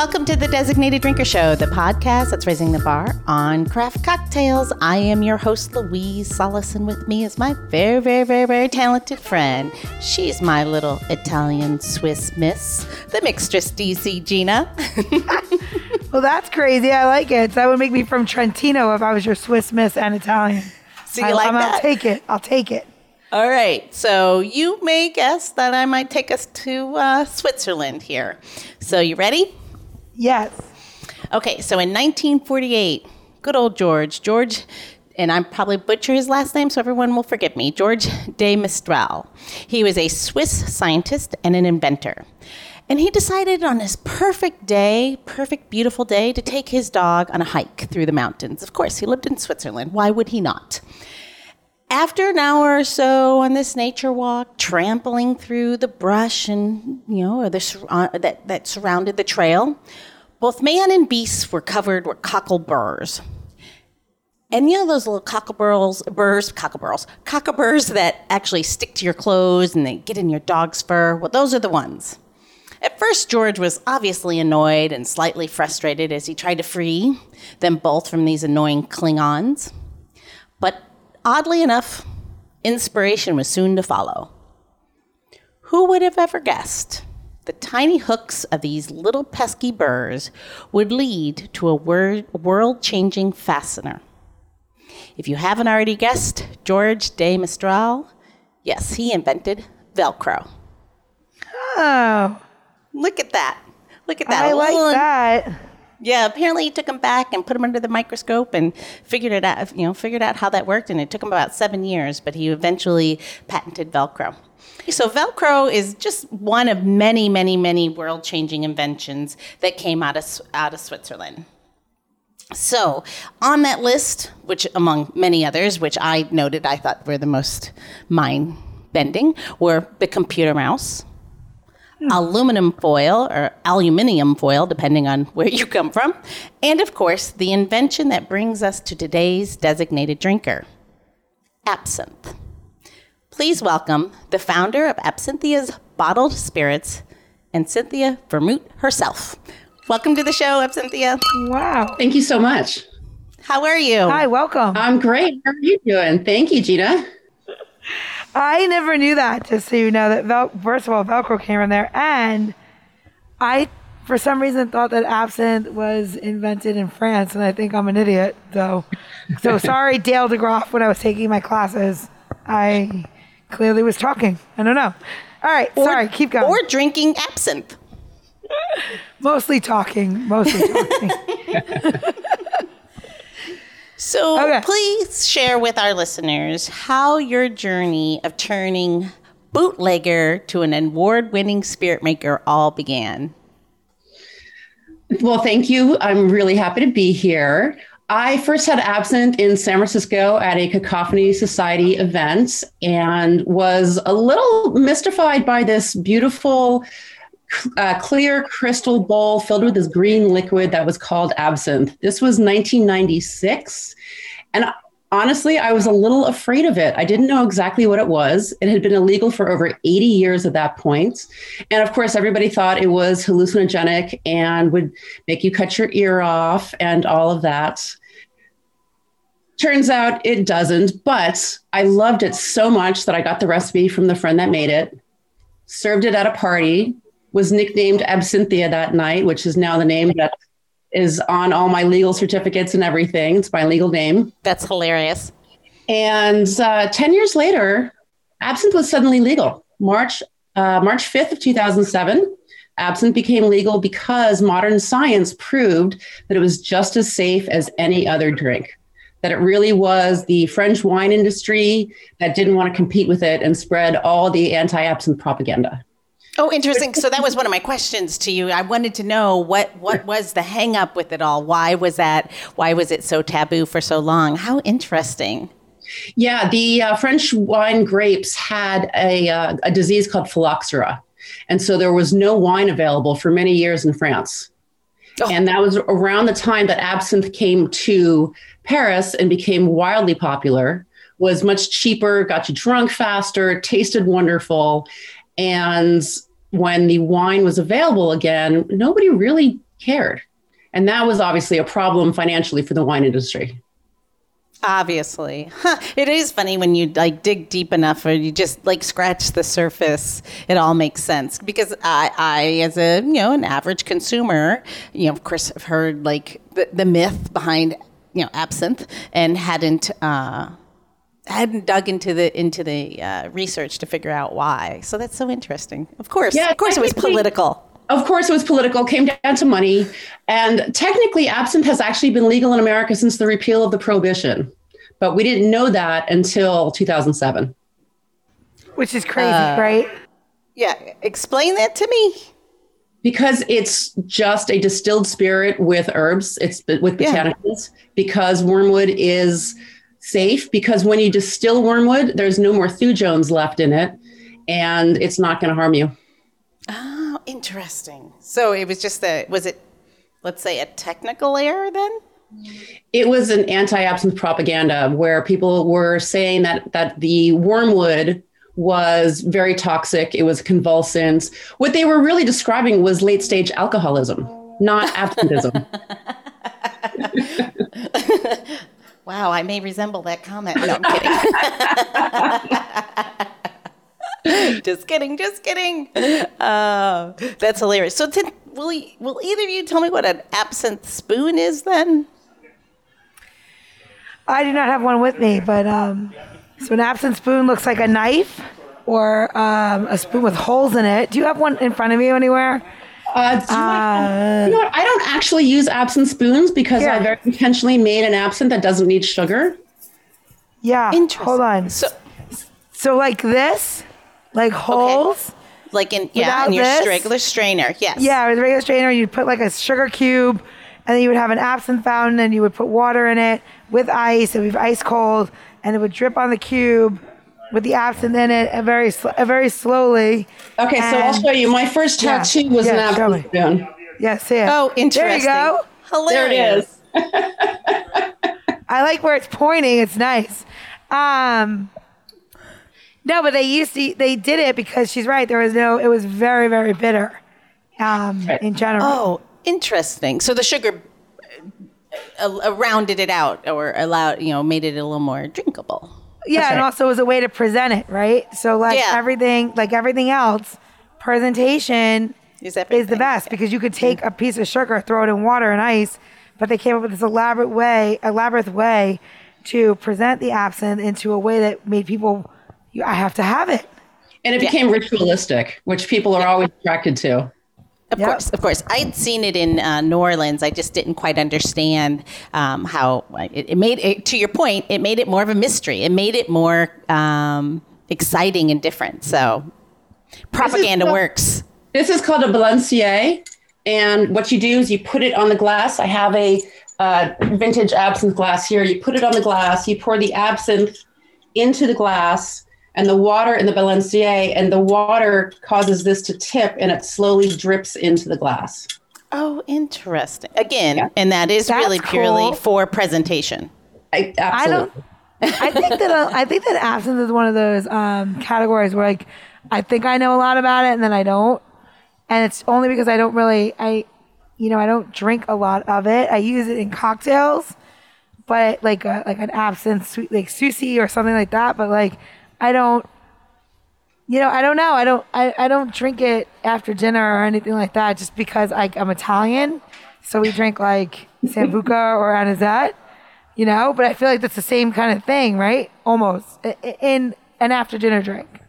Welcome to the Designated Drinker Show, the podcast that's raising the bar on craft cocktails. I am your host, Louise Solis, and with me is my very, very, very, very talented friend. She's my little Italian Swiss miss, the mixtress DC Gina. well, that's crazy. I like it. That would make me from Trentino if I was your Swiss miss and Italian. So you I, like I'm, that? I'll take it. I'll take it. All right. So you may guess that I might take us to uh, Switzerland here. So you ready? Yes. Okay, so in 1948, good old George, George, and I'm probably butcher his last name, so everyone will forgive me, George de Mestral. He was a Swiss scientist and an inventor. And he decided on this perfect day, perfect, beautiful day, to take his dog on a hike through the mountains. Of course, he lived in Switzerland. Why would he not? after an hour or so on this nature walk, trampling through the brush and you know the, uh, that that surrounded the trail, both man and beast were covered with cockleburs. And you know those little cockleburs, burrs, cockleburs, cockleburs that actually stick to your clothes and they get in your dog's fur? Well, those are the ones. At first, George was obviously annoyed and slightly frustrated as he tried to free them both from these annoying Klingons. But oddly enough, inspiration was soon to follow. Who would have ever guessed the tiny hooks of these little pesky burrs would lead to a world changing fastener. If you haven't already guessed, George de Mestral, yes, he invented Velcro. Oh. Look at that. Look at that. I like that. Yeah, apparently he took them back and put them under the microscope and figured it out, you know, figured out how that worked and it took him about 7 years, but he eventually patented Velcro. So, Velcro is just one of many, many, many world changing inventions that came out of, out of Switzerland. So, on that list, which among many others, which I noted I thought were the most mind bending, were the computer mouse, hmm. aluminum foil or aluminium foil, depending on where you come from, and of course, the invention that brings us to today's designated drinker absinthe. Please welcome the founder of Absinthia's Bottled Spirits and Cynthia Vermouth herself. Welcome to the show, Absinthia. Wow. Thank you so much. How are you? Hi, welcome. I'm great. How are you doing? Thank you, Gina. I never knew that, just so you know, that Vel- first of all, Velcro came in there. And I, for some reason, thought that absinthe was invented in France. And I think I'm an idiot. So, so sorry, Dale DeGroff, when I was taking my classes. I clearly was talking. I don't know. All right, or, sorry, keep going. Or drinking absinthe. mostly talking. Mostly talking. so okay. please share with our listeners how your journey of turning bootlegger to an award-winning spirit maker all began. Well, thank you. I'm really happy to be here. I first had absinthe in San Francisco at a Cacophony Society event and was a little mystified by this beautiful, uh, clear crystal bowl filled with this green liquid that was called absinthe. This was 1996. And honestly, I was a little afraid of it. I didn't know exactly what it was. It had been illegal for over 80 years at that point. And of course, everybody thought it was hallucinogenic and would make you cut your ear off and all of that. Turns out it doesn't, but I loved it so much that I got the recipe from the friend that made it, served it at a party, was nicknamed Absinthia that night, which is now the name that is on all my legal certificates and everything. It's my legal name. That's hilarious. And uh, 10 years later, absinthe was suddenly legal. March, uh, March 5th of 2007, absinthe became legal because modern science proved that it was just as safe as any other drink that it really was the French wine industry that didn't want to compete with it and spread all the anti absinthe propaganda. Oh, interesting. So that was one of my questions to you. I wanted to know what what was the hangup with it all? Why was that? Why was it so taboo for so long? How interesting. Yeah, the uh, French wine grapes had a, uh, a disease called phylloxera. And so there was no wine available for many years in France. Oh. And that was around the time that absinthe came to Paris and became wildly popular, was much cheaper, got you drunk faster, tasted wonderful. And when the wine was available again, nobody really cared. And that was obviously a problem financially for the wine industry. Obviously, huh. it is funny when you like dig deep enough, or you just like scratch the surface. It all makes sense because I, I as a you know an average consumer, you know, of course, have heard like the, the myth behind you know absinthe and hadn't uh, hadn't dug into the into the uh, research to figure out why. So that's so interesting. Of course, Yeah, of course, it was political. Of course, it was political, came down to money. And technically, absinthe has actually been legal in America since the repeal of the prohibition. But we didn't know that until 2007. Which is crazy, Uh, right? Yeah, explain that to me. Because it's just a distilled spirit with herbs, it's with Yeah. botanicals, because wormwood is safe. Because when you distill wormwood, there's no more thujones left in it, and it's not going to harm you. Oh, interesting. So it was just a was it let's say a technical error then? It was an anti-absinthe propaganda where people were saying that that the wormwood was very toxic. It was convulsants. What they were really describing was late-stage alcoholism, not absinthism. Wow, I may resemble that comment. No, I'm kidding. just kidding, just kidding. Uh, that's hilarious. So, then, will, y- will either of you tell me what an absinthe spoon is then? I do not have one with me, but um, so an absinthe spoon looks like a knife or um, a spoon with holes in it. Do you have one in front of you anywhere? Uh, do I, you know what? I don't actually use absinthe spoons because I very intentionally made an absinthe that doesn't need sugar. Yeah. Hold on. So, So like this, like holes. like in yeah, Without in your this? regular strainer, yes. Yeah, with a regular strainer, you'd put like a sugar cube, and then you would have an absinthe fountain, and you would put water in it with ice. It would be ice cold, and it would drip on the cube with the absinthe in it, and very, sl- very slowly. Okay, so I'll show you. My first Yeah, tattoo was an yeah, show absinthe me. spoon. Yeah, see. Oh, interesting. There you go. There it is. I like where it's pointing. It's nice. Um, no, but they used to. They did it because she's right. There was no. It was very, very bitter. Um, Right. in general. Oh, interesting. So the sugar uh, rounded it out or allowed, you know, made it a little more drinkable. yeah, That's and also it was a way to present it, right? So like Yeah. everything, like everything else, presentation Is is the everything. best because you could take a piece of sugar, throw it in water and ice, but they came up with this elaborate way, elaborate way to present the absinthe into a way that made people. I have to have it. And it became ritualistic, which people are always attracted to. Of Yep. course, of course. I'd seen it in uh, New Orleans. I just didn't quite understand um, how it, it made it. To your point, it made it more of a mystery. It made it more um, exciting and different. So, propaganda so- works. This is called a balancier. And what you do is you put it on the glass. I have a uh, vintage absinthe glass here. You put it on the glass, you pour the absinthe into the glass and the water in the balancier, and the water causes this to tip and it slowly drips into the glass. Oh, interesting. Again, Yeah. and that is That's really purely cool. for presentation. I, I absolutely. don't. I think that uh, I think that absinthe is one of those um, categories where like I think I know a lot about it and then I don't, and it's only because I don't really I, you know, I don't drink a lot of it. I use it in cocktails, but like a, like an absinthe sweet like Susie or something like that. But like I don't. You know, I don't know. I don't. I, I don't drink it after dinner or anything like that. Just because I, I'm Italian, so we drink like sambuca or anisette you know but i feel like that's the same kind of thing right almost in an after dinner drink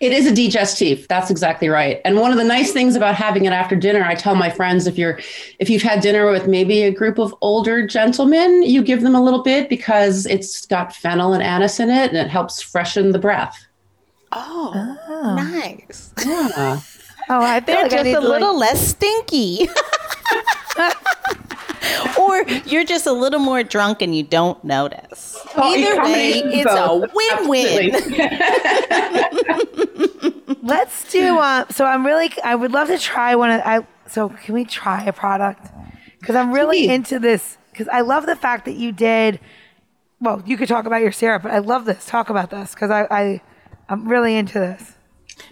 It is a digestif. That's exactly right. And one of the nice things about having it after dinner, I tell my friends if you're if you've had dinner with maybe a group of older gentlemen, you give them a little bit because it's got fennel and anise in it and it helps freshen the breath. Oh, oh, nice. Yeah. oh i feel They're like I just need a to, like- little less stinky. or you're just a little more drunk and you don't notice. Oh, Either way, combination of it's a win-win. Let's do uh, so i'm really i would love to try one of i so can we try a product because i'm really Please. into this because i love the fact that you did well you could talk about your syrup but i love this talk about this because I, I i'm really into this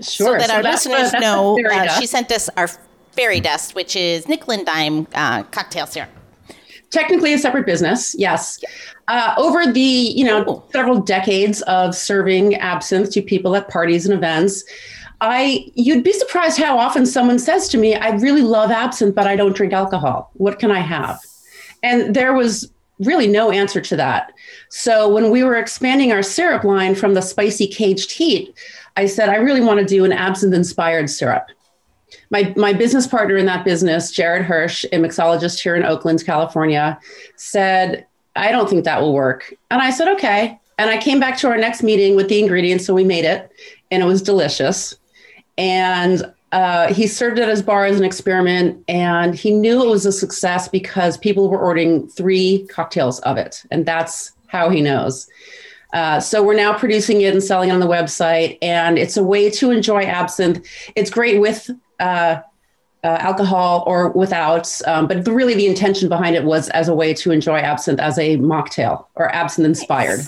Sure. so that our listeners what- know, uh, she sent us our fairy dust, which is nickel and dime uh, cocktail syrup. Technically a separate business, yes. Uh, over the you know several decades of serving absinthe to people at parties and events, I you'd be surprised how often someone says to me, "I really love absinthe, but I don't drink alcohol. What can I have?" And there was really no answer to that. So when we were expanding our syrup line from the spicy caged heat, I said, "I really want to do an absinthe inspired syrup." My my business partner in that business, Jared Hirsch, a mixologist here in Oakland, California, said, "I don't think that will work." And I said, "Okay." And I came back to our next meeting with the ingredients, so we made it, and it was delicious. And uh, he served it as bar as an experiment, and he knew it was a success because people were ordering three cocktails of it, and that's how he knows. Uh, so we're now producing it and selling it on the website, and it's a way to enjoy absinthe. It's great with uh, uh, alcohol or without, um, but the, really the intention behind it was as a way to enjoy absinthe as a mocktail or absinthe inspired.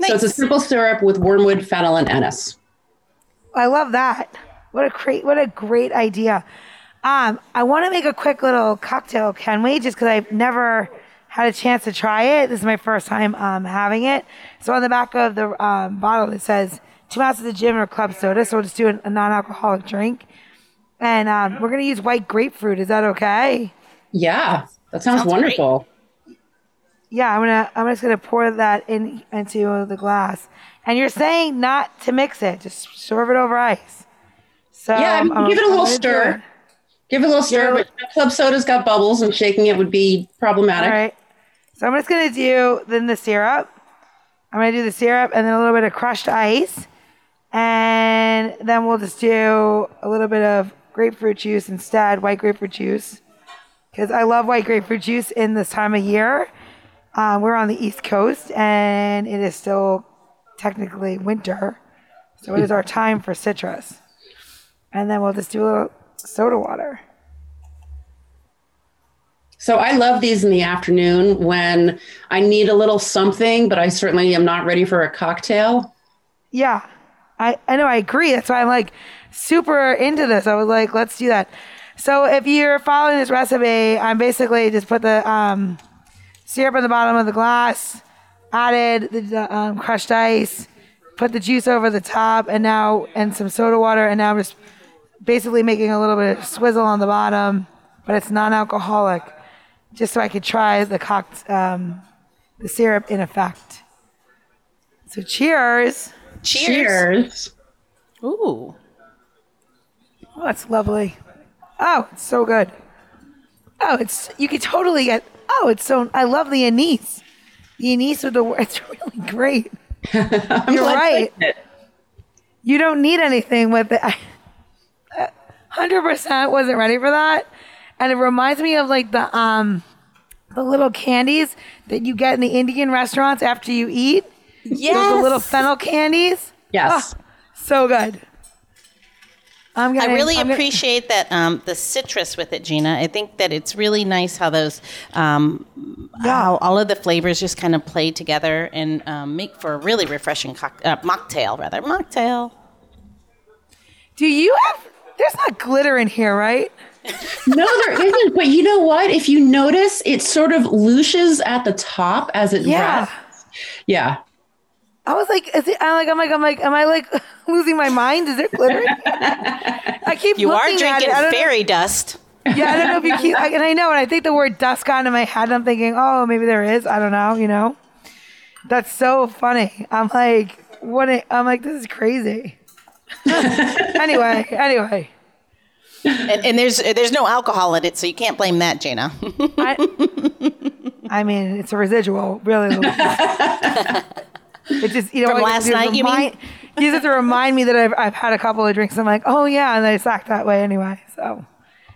Nice. So it's a simple syrup with wormwood, fennel, and anise. I love that. What a great, what a great idea. Um, I want to make a quick little cocktail, can we? Just because I've never had a chance to try it. This is my first time um, having it. So on the back of the um, bottle, it says two ounces of gin or club soda. So we'll just do a, a non-alcoholic drink. And um, we're gonna use white grapefruit. Is that okay? Yeah, that sounds, Sounds wonderful. Yeah, I'm gonna. I'm just gonna pour that in into the glass. And you're saying not to mix it, just serve it over ice. So Yeah, I mean, I'm- give it a I'm little stir. it. Give it a little stir, Yeah. but club soda's got bubbles, and shaking it would be problematic. All right. So I'm just gonna do then the syrup. I'm gonna do the syrup and then a little bit of crushed ice, and then we'll just do a little bit of grapefruit juice instead, white grapefruit juice, because I love white grapefruit juice in this time of year. Um, we're on the East Coast, and it is still technically winter, so it is our time for citrus. And then we'll just do a little soda water. So I love these in the afternoon when I need a little something, but I certainly am not ready for a cocktail. Yeah, I, I know, I agree. That's why I'm like super into this. I was like, let's do that. So if you're following this recipe, I'm basically just put the um, syrup in the bottom of the glass, added the um, crushed ice, put the juice over the top, and now and some soda water, and now I'm just basically making a little bit of swizzle on the bottom, but it's non-alcoholic, just so I could try the cocked um, the syrup in effect. So cheers. Cheers. Cheers. Ooh. Oh, that's lovely. Oh, it's so good. Oh, it's you could totally get. Oh, it's so. I love the anise. The anise with the. It's really great. You're right. You don't need anything with it. Hundred percent wasn't ready for that, and it reminds me of like the um, the little candies that you get in the Indian restaurants after you eat. Yes. Those the little fennel candies. Yes. So good. I'm I gonna. really I'm gonna- appreciate that um, the citrus with it, Gina. I think that it's really nice how those, um, how all of the flavors just kind of play together and um, make for a really refreshing cock- uh, mocktail, rather mocktail. Do you have? There's not glitter in here, right? No, there isn't. But you know what? If you notice, it sort of louches at the top as it Yeah. rests. Yeah. I was like, is it? I'm like, I'm like, I'm like, am I like losing my mind? Is there glitter? I keep You are drinking it. Fairy dust. Yeah, I don't know if you keep. I, and I know, and I think the word dust got into my head. And I'm thinking, oh, maybe there is. I don't know. You know, that's so funny. I'm like, what? a- I'm like, this is crazy. anyway, anyway. And, and there's there's no alcohol in it, so you can't blame that, Jana. I, I mean, it's a residual, really. it just you know From last night, you remind, you just to remind me that I've I've had a couple of drinks. I'm like, oh yeah, and I just act that way anyway. So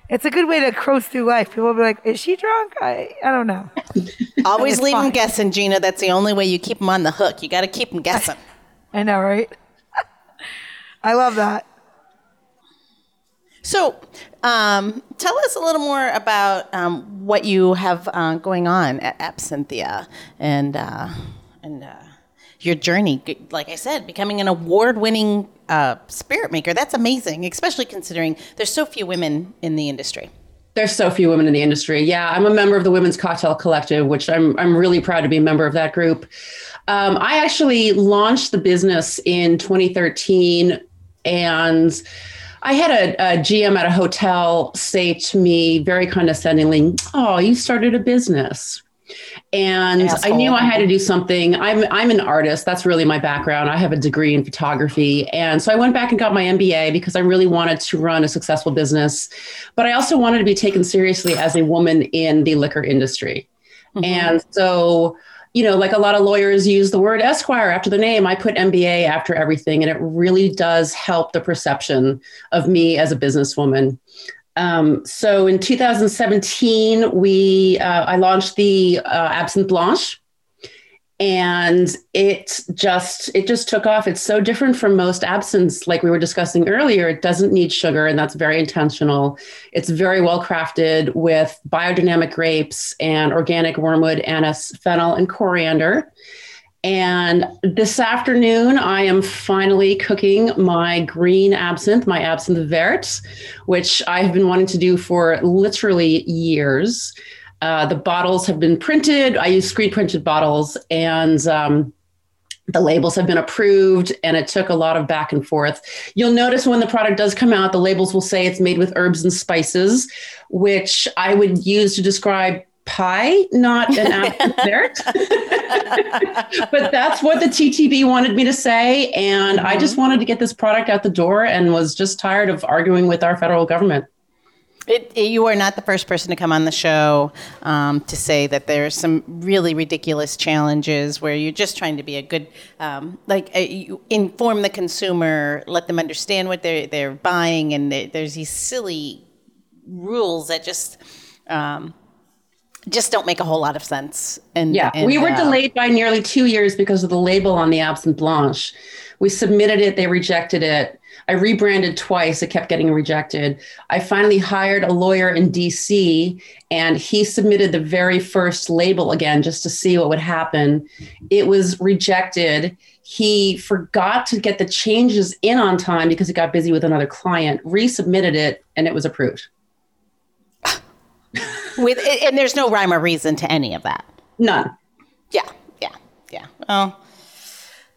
it's a good way to coast through life. People will be like, is she drunk? I I don't know. Always leave them guessing, Gina. That's the only way you keep them on the hook. You got to keep them guessing. I know, right? I love that. So, um, tell us a little more about um, what you have uh, going on at Absinthia and uh, and uh, your journey. Like I said, becoming an award-winning uh, spirit maker. That's amazing, especially considering there's so few women in the industry. There's so few women in the industry. Yeah, I'm a member of the Women's Cocktail Collective, which I'm I'm really proud to be a member of that group. Um, I actually launched the business in 2013, and I had a, a, GM at a hotel say to me very condescendingly, "Oh, you started a business." And Asshole. I knew I had to do something. I'm I'm an artist. That's really my background. I have a degree in photography. And so I went back and got my MBA because I really wanted to run a successful business. But I also wanted to be taken seriously as a woman in the liquor industry. Mm-hmm. And so you know, like a lot of lawyers use the word Esquire after the name, I put MBA after everything. And it really does help the perception of me as a businesswoman. Um, so in 2017, we uh, I launched the uh, Absinthe Blanche, and it just it just took off. It's so different from most absinthes, like we were discussing earlier. It doesn't need sugar, and that's very intentional. It's very well crafted with biodynamic grapes and organic wormwood, anise, fennel, and coriander. And this afternoon, I am finally cooking my green absinthe, my absinthe vert, which I've been wanting to do for literally years. Uh, the bottles have been printed. I use screen printed bottles, and um, the labels have been approved. And it took a lot of back and forth. You'll notice when the product does come out, the labels will say it's made with herbs and spices, which I would use to describe pie, not an apple dessert. but that's what the TTB wanted me to say. And mm-hmm. I just wanted to get this product out the door and was just tired of arguing with our federal government. It, it, you are not the first person to come on the show um, to say that there's some really ridiculous challenges where you're just trying to be a good, um, like, uh, inform the consumer, let them understand what they're they're buying, and there's these silly rules that just um, just don't make a whole lot of sense. And yeah, and, we were uh, delayed by nearly two years because of the label on the Absinthe Blanche. We submitted it, they rejected it. I rebranded twice, it kept getting rejected. I finally hired a lawyer in DC and he submitted the very first label again just to see what would happen. It was rejected. He forgot to get the changes in on time because he got busy with another client, resubmitted it, and it was approved. With and there's no rhyme or reason to any of that. None. Yeah, yeah, yeah. Oh.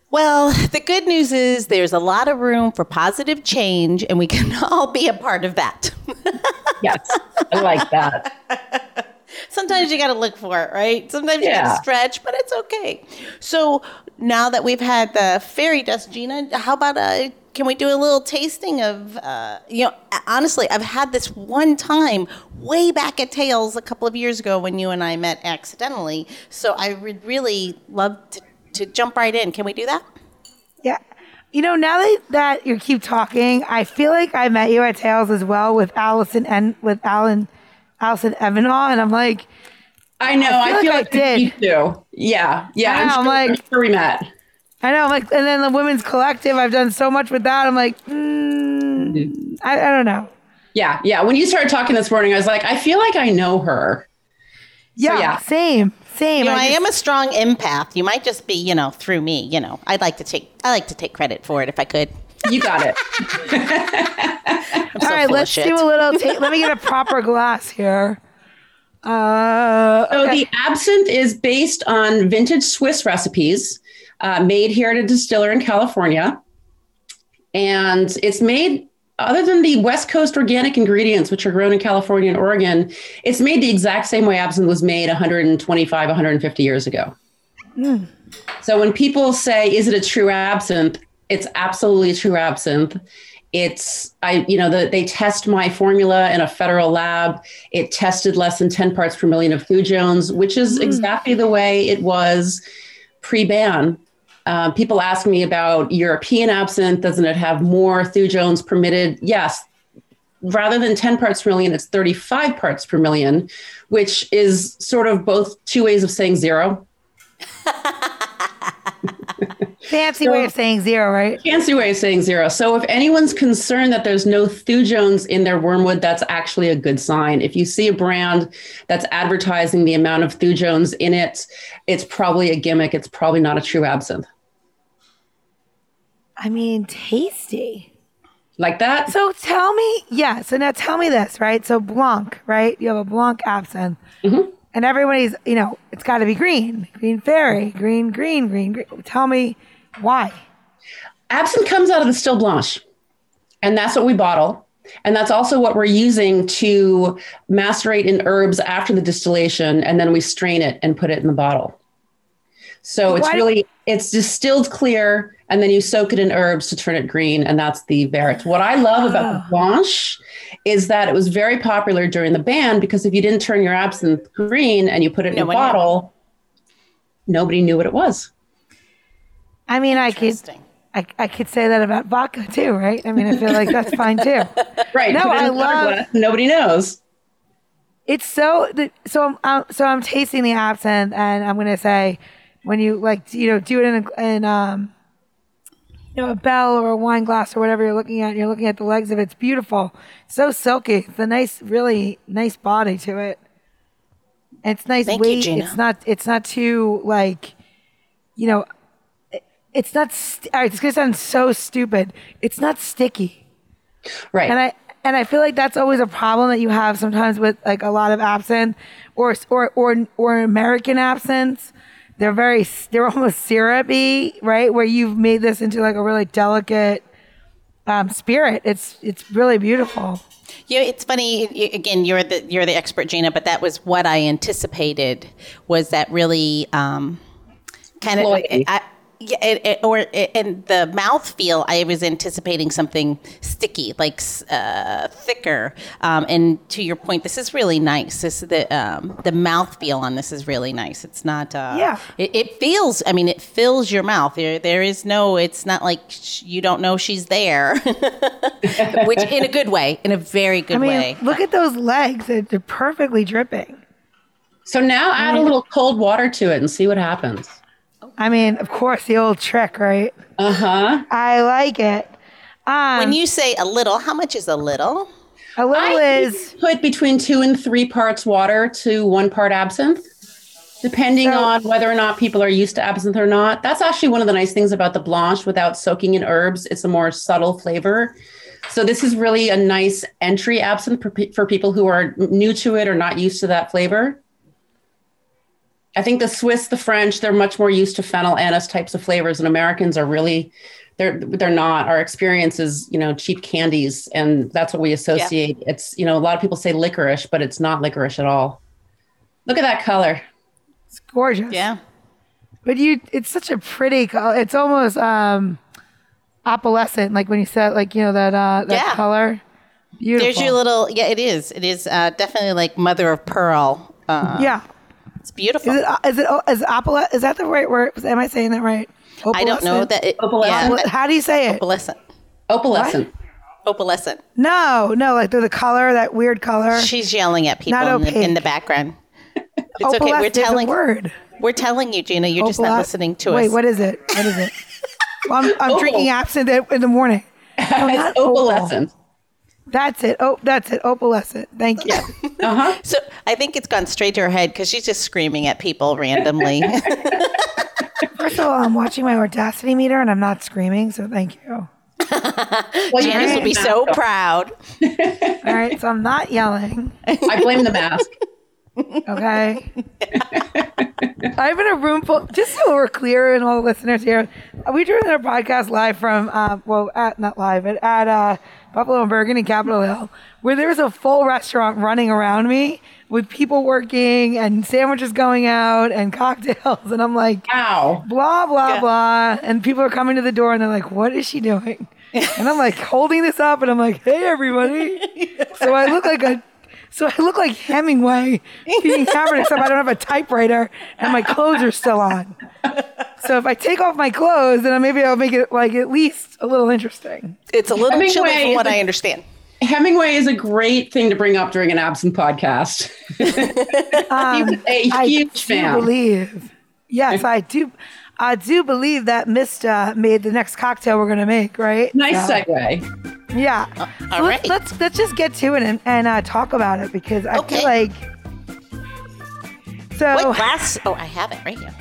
Well, the good news is there's a lot of room for positive change, and we can all be a part of that. yes, I like that. Sometimes you got to look for it, right? Sometimes yeah. you got to stretch, but it's okay. So now that we've had the fairy dust, Gina, how about a can we do a little tasting of uh, you know honestly i've had this one time way back at Tales a couple of years ago when you and i met accidentally so i would really love to, to jump right in can we do that yeah you know now that, that you keep talking i feel like i met you at Tales as well with allison and with alan allison Evanow and i'm like I know. I feel, I feel like, like, I did. You too. Yeah. Yeah. I'm, sure, I'm like, I'm sure we met. I know, I'm like, and then the women's collective, I've done so much with that. I'm like, mm, I, I don't know. Yeah, yeah. When you started talking this morning, I was like, I feel like I know her. Yeah, so, yeah. same, same. You know, I, just, I, am a strong empath. You might just be, you know, through me. You know, I'd like to take, I like to take credit for it if I could. You got it. so All right, let's do a little. Ta- let me get a proper glass here. Uh, okay. So the absinthe is based on vintage Swiss recipes uh, made here at a distiller in California. And it's made, other than the West Coast organic ingredients, which are grown in California and Oregon, it's made the exact same way absinthe was made 125, 150 years ago. Mm. So when people say, is it a true absinthe? It's absolutely a true absinthe. It's I you know the, they test my formula in a federal lab. It tested less than 10 parts per million of thujones, which is mm. exactly the way it was pre-ban. Uh, people ask me about European absinthe. Doesn't it have more Thujones permitted? Yes. Rather than 10 parts per million, it's 35 parts per million, which is sort of both two ways of saying zero. Fancy so, way of saying zero, right? Fancy way of saying zero. So if anyone's concerned that there's no Thujones in their wormwood, that's actually a good sign. If you see a brand that's advertising the amount of Thujones in it, it's probably a gimmick. It's probably not a true absinthe. I mean, tasty. Like that? So tell me, yeah. So now tell me this, right? So Blanc, right? You have a Blanc absinthe, mm-hmm. and everybody's, you know, it's got to be green, green fairy, green, green, green, green. Tell me why. Absinthe comes out of the still blanche, and that's what we bottle. And that's also what we're using to macerate in herbs after the distillation, and then we strain it and put it in the bottle. So it's really it's distilled clear, and then you soak it in herbs to turn it green, and that's the verte. What I love about the Blanche is that it was very popular during the ban because if you didn't turn your absinthe green and you put it in a one knew. bottle, nobody knew what it was. I mean, I could, I, I could say that about vodka too, right? I mean, I feel like that's fine too. Right? No, put it in I a water love- glass, nobody knows. It's so the, so I'm uh, so I'm tasting the absinthe, and I'm gonna say when you like you know do it in a, in um you know a bell or a wine glass or whatever you're looking at, you're looking at the legs of it. It's beautiful, so silky. It's a nice, really nice body to it. And it's nice Thank you, weight. Gina. it's not it's not too like you know it- it's not. St- all right, it's gonna sound so stupid. It's not sticky. Right. And I and I feel like that's always a problem that you have sometimes with like a lot of absinthe or or or or American absinthes. They're very they're almost syrupy, right? Where you've made this into like a really delicate um, spirit. It's it's really beautiful. Yeah, it's funny. Again, you're the you're the expert, Gina, but that was what I anticipated. Was that really um, kind of? I, yeah, it, it, or it, and the mouth feel. I was anticipating something sticky, like uh, thicker. Um, and to your point, this is really nice. This the um, the mouth feel on this is really nice. It's not. Uh, Yeah. It, it feels. I mean, it fills your mouth. There, there is no. It's not like sh- you don't know she's there, which in a good way, in a very good I mean, way. look at those legs; they're, they're perfectly dripping. So now add a little cold water to it and see what happens. I mean, of course, the old trick, right? Uh huh. I like it. Um, When you say a little, how much is a little? a little I is put between two and three parts water to one part absinthe, depending So- on whether or not people are used to absinthe or not. That's actually one of the nice things about the blanche without soaking in herbs. It's a more subtle flavor. So this is really a nice entry absinthe for, pe- for people who are new to it or not used to that flavor. I think the Swiss, the French, they're much more used to fennel anise types of flavors, and Americans are really they're they're not. Our experience is you know cheap candies, and that's what we associate. It's you know a lot of people say licorice, but it's not licorice at all. Look at that color. it's gorgeous. Yeah. But you, it's such a pretty color. It's almost um, opalescent, like when you said, like you know that uh, that Yeah. color. Beautiful. There's your little. Yeah, it is. It is uh, definitely like mother of pearl. Uh, yeah. It's beautiful. Is it uh, is it oh, is opala? Is that the right word? Am I saying that right? I don't know that. It, Opalescent. yeah, How do you say it? opalescent. Opalescent. Opalescent. No, no, like the, color, that weird color. She's yelling at people in the, in the background. It's okay. We're Opalescent telling. word. We're telling you, Gina. You're just not listening to Wait, us. Wait, what is it? What is it? Well, I'm, I'm drinking absinthe in the morning. No, It's opal. Opalescent. That's it. Oh, that's it. Opalescent. Thank you. Uh huh. So I think it's gone straight to her head because she's just screaming at people randomly. First of all, I'm watching my audacity meter and I'm not screaming, so thank you. Well, you Janice can will be so on. proud. All right, so I'm not yelling. I blame the mask. Okay. I'm in a room full. Just so we're clear, and all the listeners here, we are doing our podcast live from, uh, well, at not live, but at uh, Buffalo and Bergen in Capitol Hill, where there's a full restaurant running around me with people working and sandwiches going out and cocktails, and I'm like, Ow. blah blah Yeah. blah, and people are coming to the door and they're like, "What is she doing?" And I'm like holding this up, and I'm like, "Hey, everybody!" So I look like a, so I look like Hemingway being hammered, except I don't have a typewriter and my clothes are still on. So if I take off my clothes, then maybe I'll make it like at least a little interesting. It's a little Hemingway chilly from what a- I understand. Hemingway is a great thing to bring up during an absinthe podcast. he was a um, I huge do fan. believe, yes, I do. I do believe that Mista uh, made the next cocktail we're gonna make, right? Nice So- segue. Yeah. Uh, all So let's, right. let's let's just get to it and, and uh, talk about it because I Okay. feel like so What glass? Oh, I have it right here.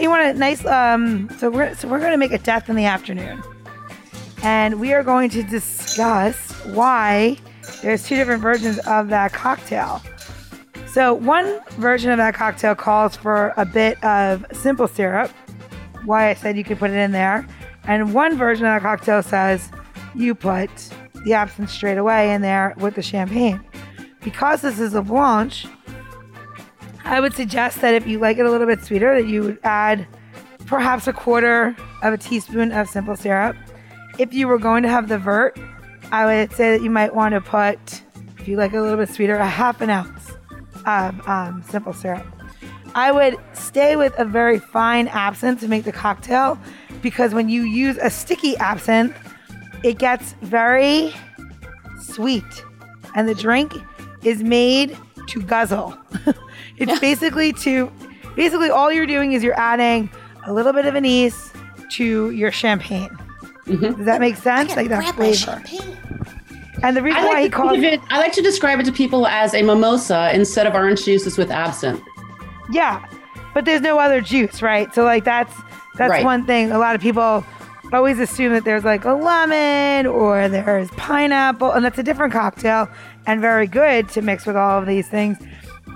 You want a nice. Um, so we're so we're going to make a death in the afternoon, and we are going to discuss why there's two different versions of that cocktail. So one version of that cocktail calls for a bit of simple syrup. Why I said you could put it in there, and one version of that cocktail says you put the absinthe straight away in there with the champagne. Because this is a blanche, I would suggest that if you like it a little bit sweeter, that you would add perhaps a quarter of a teaspoon of simple syrup. If you were going to have the vert, I would say that you might want to put, if you like it a little bit sweeter, a half an ounce of um, simple syrup. I would stay with a very fine absinthe to make the cocktail because when you use a sticky absinthe, it gets very sweet and the drink is made to guzzle. it's yeah. basically to basically all you're doing is you're adding a little bit of anise to your champagne. Mm-hmm. Does that make sense? Like that flavor. And the reason like why he calls it, I like to describe it to people as a mimosa instead of orange juices with absinthe. Yeah, but there's no other juice, right? So like that's that's right. one thing. A lot of people always assume that there's like a lemon or there's pineapple, and that's a different cocktail and very good to mix with all of these things.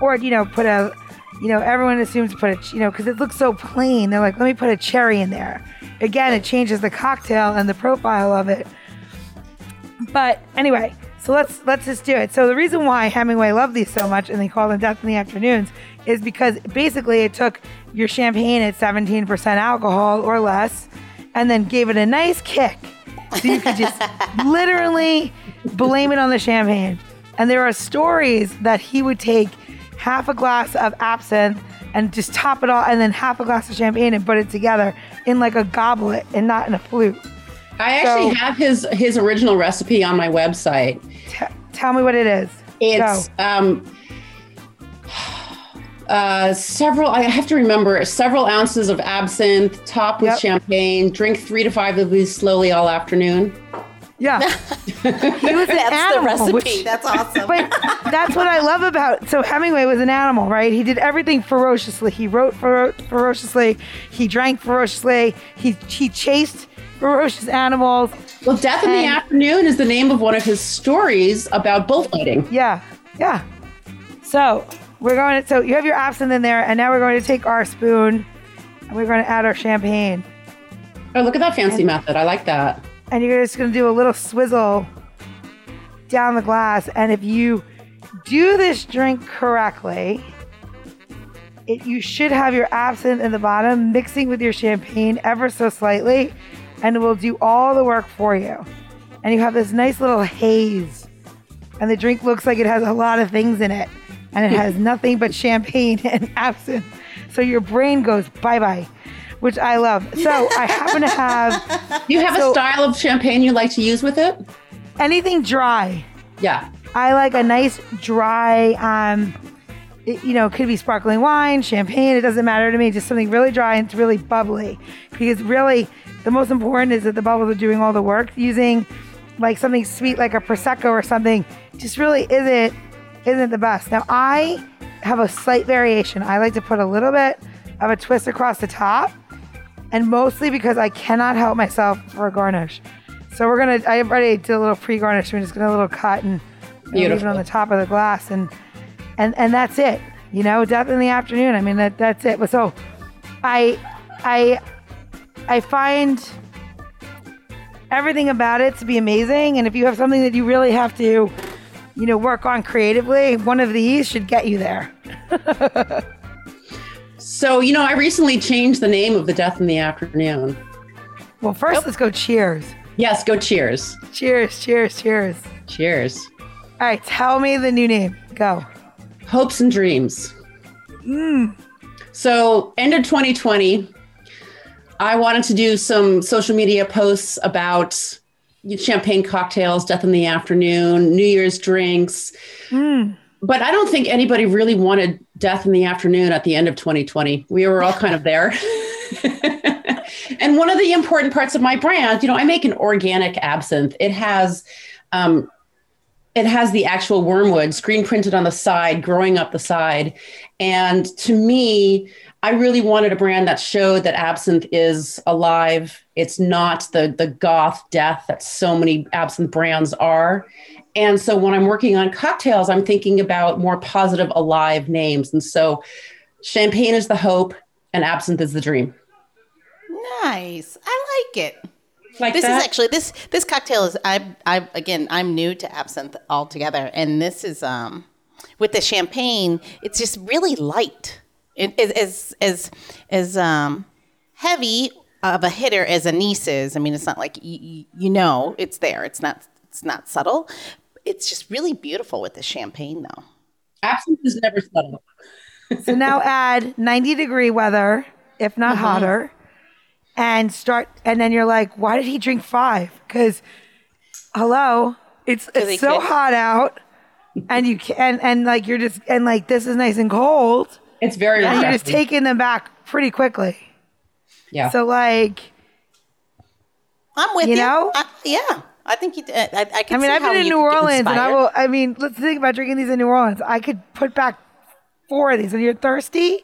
Or, you know, put a, you know, everyone assumes to put a, you know, because it looks so plain. They're like, let me put a cherry in there. Again, it changes the cocktail and the profile of it. But anyway, so let's let's just do it. So the reason why Hemingway loved these so much and they called them Death in the Afternoons is because basically it took your champagne at 17% alcohol or less and then gave it a nice kick. So you could just literally blame it on the champagne. And there are stories that he would take half a glass of absinthe and just top it all, and then half a glass of champagne and put it together in like a goblet and not in a flute. I actually so, have his his original recipe on my website. T- tell me what it is. It's um, uh, several, I have to remember, several ounces of absinthe, top with yep. champagne, drink three to five of these slowly all afternoon. Yeah. he was an that's animal, the recipe. Which, that's awesome. But that's what I love about so Hemingway was an animal, right? He did everything ferociously. He wrote fer- ferociously. He drank ferociously. He he chased ferocious animals. Well, Death in the Afternoon is the name of one of his stories about bullfighting. Yeah. Yeah. So we're going to, so you have your absinthe in there, and now we're going to take our spoon and we're going to add our champagne. Oh, look at that fancy and, method. I like that. And you're just going to do a little swizzle down the glass. And if you do this drink correctly, it, you should have your absinthe in the bottom mixing with your champagne ever so slightly, and it will do all the work for you. And you have this nice little haze, and the drink looks like it has a lot of things in it and it has nothing but champagne and absinthe. So your brain goes bye bye, which I love. So I happen to have. You have so, a style of champagne you like to use with it? Anything dry. Yeah. I like a nice dry, um, it, you know, could be sparkling wine, champagne. It doesn't matter to me. Just something really dry and it's really bubbly. Because really, the most important is that the bubbles are doing all the work. Using like something sweet like a prosecco or something just really isn't isn't the best. Now, I have a slight variation. I like to put a little bit of a twist across the top, and mostly because I cannot help myself for a garnish. So we're gonna. I already did a little pre-garnish. We're just gonna a little cut and, leave it on the top of the glass, and and and that's it. You know, death in the afternoon. I mean, that that's it. But so, I I I find everything about it to be amazing. And if you have something that you really have to you know, work on creatively, one of these should get you there. so, you know, I recently changed the name of the Death in the Afternoon. Well, first, let's go cheers. Yes, go cheers. Cheers, cheers, cheers. Cheers. All right, tell me the new name. Go. Hopes and Dreams. Mm. So, end of 2020, I wanted to do some social media posts about champagne cocktails, death in the afternoon, New Year's drinks. Mm. But I don't think anybody really wanted death in the afternoon at the end of 2020. We were all kind of there. and one of the important parts of my brand, you know, I make an organic absinthe. It has um, it has the actual wormwood screen printed on the side, growing up the side. And to me, I really wanted a brand that showed that absinthe is alive. It's not the the goth death that so many absinthe brands are. And so when I'm working on cocktails, I'm thinking about more positive, alive names. And so champagne is the hope, and absinthe is the dream. Nice. I like it. Like this that? is actually this this cocktail is I I again I'm new to absinthe altogether, and this is um with the champagne, it's just really light. It is as as as um heavy of a hitter as anise is. I mean, it's not like you, you know it's there. It's not it's not subtle. It's just really beautiful with the champagne though. absinthe is never subtle. So now add 90 degree weather, if not Mm-hmm. hotter, and start. And then you're like, why did he drink five? Because, hello, it's it's so could. hot out, and you can and, and like you're just and like this is nice and cold, It's very and you're just taking them back pretty quickly. yeah. So like, I'm with You you. know? I, yeah, I think you. I, I, I can I mean, see I've how been in New could get Orleans, and I will. I mean, let's think about drinking these in New Orleans. I could put back four of these, and you're thirsty.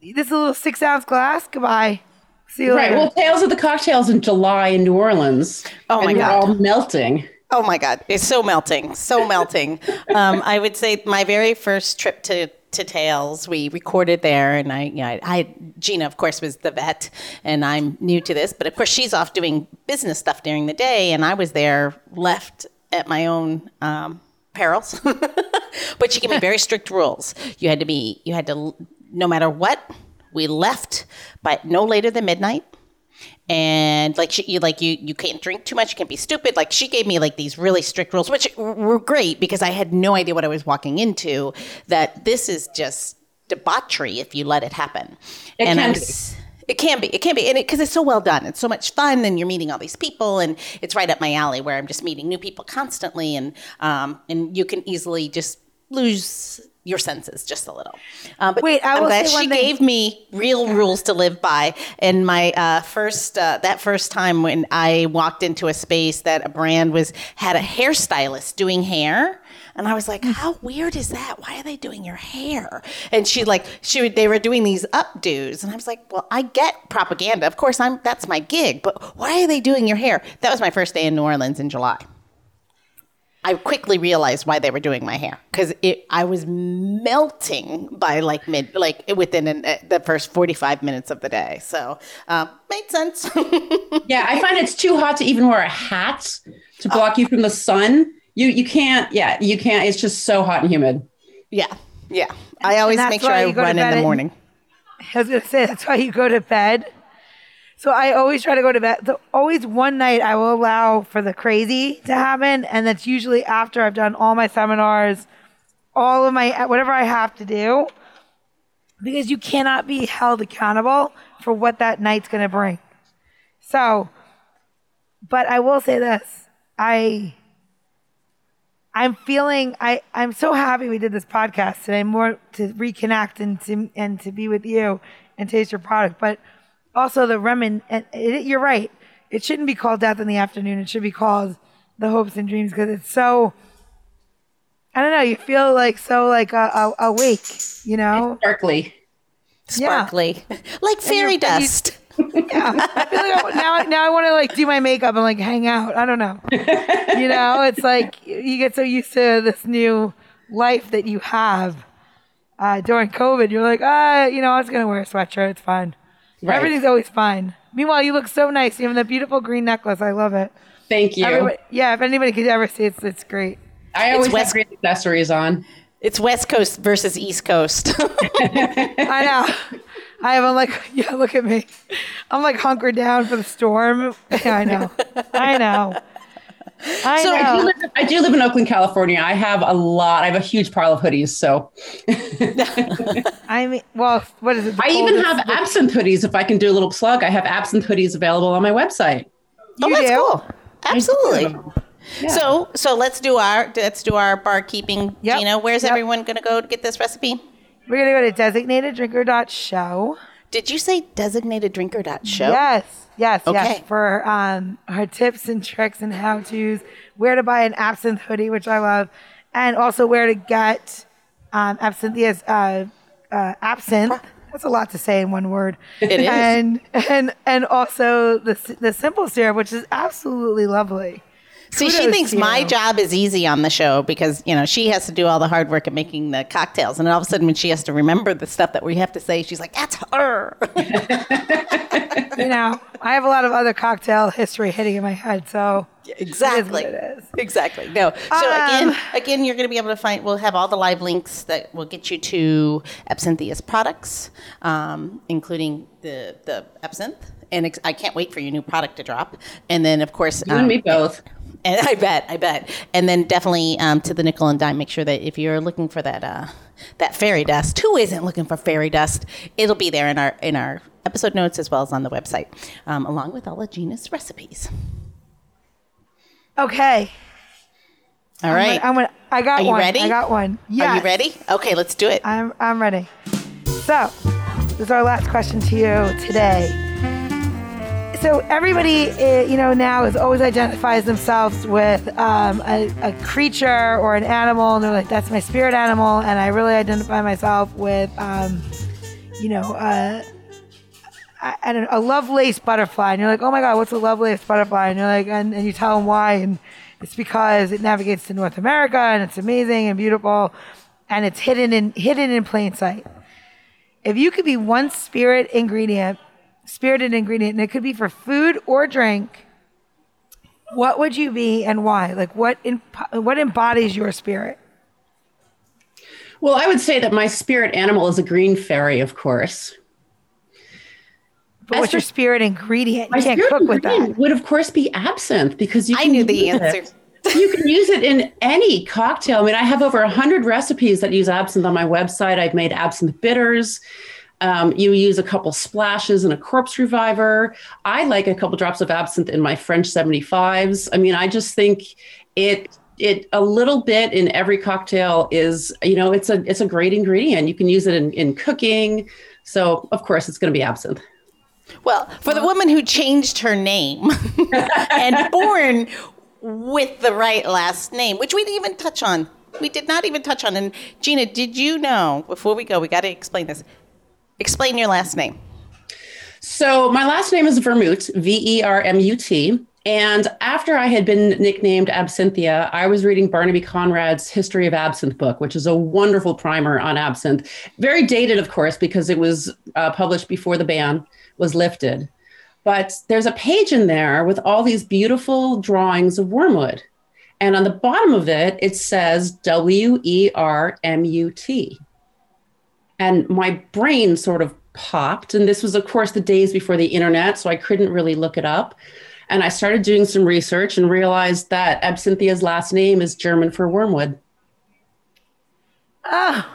This is a little six ounce glass. Goodbye. See you right. later. Well, Tales of the Cocktails in July in New Orleans. Oh, and my we're God. all melting. Oh my God, it's so melting, so melting. Um, I would say my very first trip to to Tales, we recorded there, and I, you know, I, I, Gina, of course, was the vet, and I'm new to this, but of course, she's off doing business stuff during the day, and I was there, left at my own um, perils. but she gave me very strict rules. You had to be, you had to, no matter what, we left but no later than midnight and like she, you like you you can't drink too much you can't be stupid. Like she gave me like these really strict rules which were great because i had no idea what i was walking into that this is just debauchery if you let it happen. It and can be. it can be it can be and because it's so well done. It's so much fun and you're meeting all these people and it's right up my alley where i'm just meeting new people constantly and um and you can easily just lose your senses just a little uh, but Wait, I I'm glad she gave me real rules to live by. And my uh, first uh, that first time when I walked into a space that a brand was had a hairstylist doing hair. And I was like, "How weird is that? Why are they doing your hair?" And she like she would, they were doing these updos, and I was like, "Well, I get propaganda. Of course, I'm that's my gig. But why are they doing your hair?" That was my first day in New Orleans in July. I quickly realized why they were doing my hair because I was melting by like mid, like within an, uh, the first 45 minutes of the day. So, uh, made sense. Yeah, I find it's too hot to even wear a hat to block you from the sun. You you can't. Yeah, you can't. It's just so hot and humid. yeah. Yeah. I always make sure I you run in the at- morning. I was gonna say that's why you go to bed. So I always try to go to bed. So always one night I will allow for the crazy to happen, and that's usually after I've done all my seminars, all of my whatever I have to do, because you cannot be held accountable for what that night's gonna bring. So, but I will say this: I I'm feeling I I'm so happy we did this podcast today more to reconnect and to and to be with you and taste your product but also the remin and it, you're right it shouldn't be called death in the afternoon it should be called the hopes and dreams because it's so I don't know you feel like so like uh, uh, awake you know Sparkly. Yeah. Sparkly. Like fairy and you- dust. yeah I feel like I, now now I want to like do my makeup and like hang out I don't know you know it's like you get so used to this new life that you have uh, during COVID. You're like, ah, you know, I was gonna wear a sweatshirt. It's fine. Right. Everything's always fine. Meanwhile, you look so nice. You have that beautiful green necklace. I love it. Thank you. Everybody, yeah, if anybody could ever see it, it's, it's great. I always West- have great accessories on. It's West Coast versus East Coast. I know. I have. I'm like, yeah, look at me. I'm like hunkered down for the storm. Yeah, I know. I know. I So I do, know. live, I do live in Oakland, California. I have a lot. I have a huge pile of hoodies. So I mean, well, what is it? I even coldest- have absinthe hoodies. If I can do a little plug, I have absinthe hoodies available on my website. oh, that's do? cool. Absolutely. Yeah. So, so let's do our let's do our barkeeping. Yep. Gina, where's Yep. everyone going to go to get this recipe? We're gonna go to designateddrinker.show. Did you say designateddrinker.show? Yes, yes, yes. Okay. For um, our tips and tricks and how tos, where to buy an absinthe hoodie, which I love, and also where to get um, absinthia's uh, uh, absinthe That's a lot to say in one word. It is. And and and also the the simple syrup, which is absolutely lovely. See, she thinks my job is easy on the show because, you know, she has to do all the hard work of making the cocktails. And all of a sudden, when she has to remember the stuff that we have to say, she's like, that's her. You know, I have a lot of other cocktail history hitting in my head, so exactly. It is what it is. Exactly. No. So Um, again, again, you're going to be able to find. We'll have all the live links that will get you to Absinthia's products, um, including the the absinthe. And ex- I can't wait for your new product to drop. And then, of course, You and um, me both. And I bet, I bet. And then definitely um, to the nickel and dime. Make sure that if you're looking for that uh, that fairy dust, who isn't looking for fairy dust? It'll be there in our in our episode notes as well as on the website, um, along with all of Gina's recipes. okay. All right. I'm gonna, I got Are you one. ready? I got one. Yes. Are you ready? Okay, let's do it. I'm I'm ready. So, this is our last question to you today. So everybody, eh, you know, now is always identifies themselves with um, a, a creature or an animal, and they're like, "That's my spirit animal," and I really identify myself with, um, you know, uh, I, a Lovelace butterfly, and you're like, "Oh my God, what's a Lovelace butterfly?" And you're like, and, and you tell them why, and it's because it navigates to North America, and it's amazing and beautiful, and it's hidden in hidden in plain sight. If you could be one spirit ingredient, spirited ingredient, and it could be for food or drink, what would you be and why? Like what in, what embodies your spirit? Well, I would say that my spirit animal is a green fairy, of course. But As what's your spirit ingredient? You can't cook with that. Would of course be absinthe because you. I knew the answer. it- you can use it in any cocktail. I mean, I have over hundred recipes that use absinthe on my website. I've made absinthe bitters. Um, you use a couple splashes in a corpse reviver. I like a couple drops of absinthe in my French 75s. I mean, I just think it it a little bit in every cocktail is you know it's a it's a great ingredient. You can use it in, in cooking. So of course it's going to be absinthe. Well, for the woman who changed her name and born with the right last name, which we didn't even touch on. We did not even touch on. And Gina, did you know, before we go, we got to explain this. Explain your last name. So my last name is Vermut, V E R M U T. And after I had been nicknamed Absinthia, I was reading Barnaby Conrad's History of Absinthe book, which is a wonderful primer on absinthe. Very dated, of course, because it was uh, published before the ban was lifted. But there's a page in there with all these beautiful drawings of wormwood. And on the bottom of it, it says W E R M U T. And my brain sort of popped. And this was, of course, the days before the internet, so I couldn't really look it up. And I started doing some research and realized that Absinthia's last name is German for wormwood. Oh,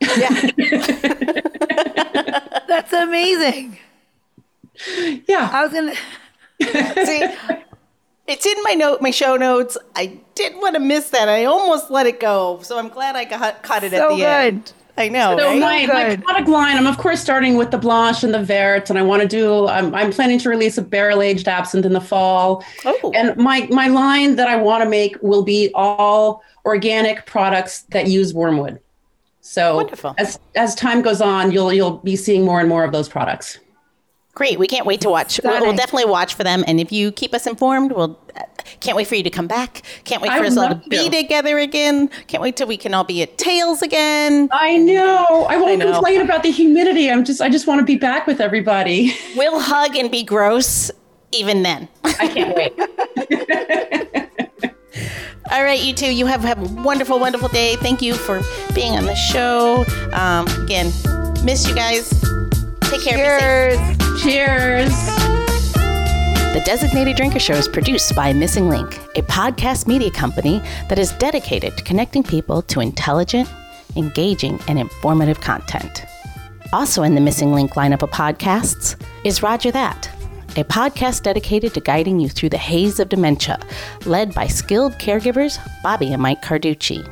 Yeah. that's amazing. Yeah. I was gonna. See, it's in my note, my show notes. I did want to miss that. I almost let it go, so I'm glad I got, caught it at So the good. end. I know. So right? my, my product line, I'm of course starting with the Blanche and the Verte, and I want to do. I'm, I'm planning to release a barrel aged absinthe in the fall. Oh. And my my line that I want to make will be all organic products that use wormwood. So Wonderful. as as time goes on, you'll you'll be seeing more and more of those products. Great. We can't wait to watch. We'll, we'll definitely watch for them. And if you keep us informed, we'll. Uh, can't wait for you to come back. Can't wait for would us all to be to. together again. Can't wait till we can all be at Tales again. I know. I won't know. complain about the humidity. I'm just I just want to be back with everybody. We'll hug and be gross even then. I can't wait. All right, you two, you have, have a wonderful, wonderful day. Thank you for being on the show. Um, again, miss you guys. Take care. Cheers. Cheers. The Designated Drinker Show is produced by Missing Link, a podcast media company that is dedicated to connecting people to intelligent, engaging, and informative content. Also in the Missing Link lineup of podcasts is Rodger That, a podcast dedicated to guiding you through the haze of dementia, led by skilled caregivers Bobbi and Mike Carducci.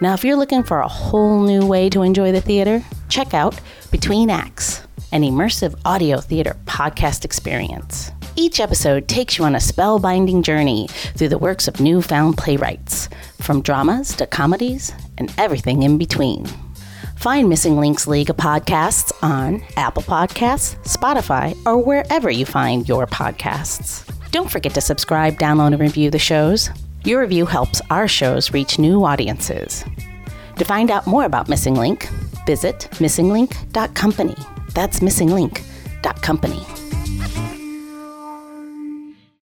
Now, if you're looking for a whole new way to enjoy the theater, check out Between Acts, an immersive audio theater podcast experience. Each episode takes you on a spellbinding journey through the works of newfound playwrights, from dramas to comedies and everything in between. Find Missing Links League of Podcasts on Apple Podcasts, Spotify, or wherever you find your podcasts. Don't forget to subscribe, download, and review the shows. Your review helps our shows reach new audiences. To find out more about Missing Link, visit missinglink.company. That's missinglink.company.